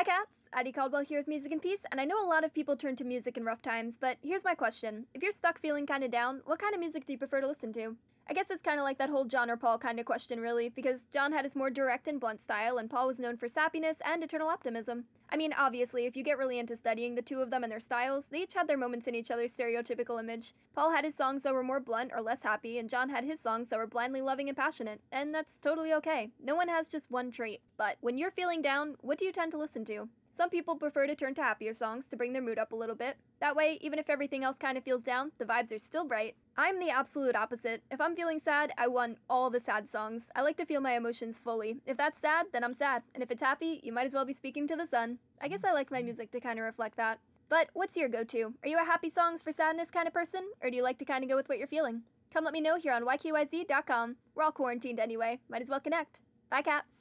Hi, cats! Addie Caldwell here with Music and Peace, and I know a lot of people turn to music in rough times, but here's my question. If you're stuck feeling kinda down, what kind of music do you prefer to listen to? I guess it's kinda like that whole John or Paul kind of question, really, because John had his more direct and blunt style, and Paul was known for sappiness and eternal optimism. I mean, obviously, if you get really into studying the two of them and their styles, they each had their moments in each other's stereotypical image. Paul had his songs that were more blunt or less happy, and John had his songs that were blindly loving and passionate, and that's totally okay. No one has just one trait. But when you're feeling down, what do you tend to listen to? Some people prefer to turn to happier songs to bring their mood up a little bit. That way, even if everything else kind of feels down, the vibes are still bright. I'm the absolute opposite. If I'm feeling sad, I want all the sad songs. I like to feel my emotions fully. If that's sad, then I'm sad. And if it's happy, you might as well be speaking to the sun. I guess I like my music to kind of reflect that. But what's your go to? Are you a happy songs for sadness kind of person? Or do you like to kind of go with what you're feeling? Come let me know here on ykyz.com. We're all quarantined anyway. Might as well connect. Bye, cats.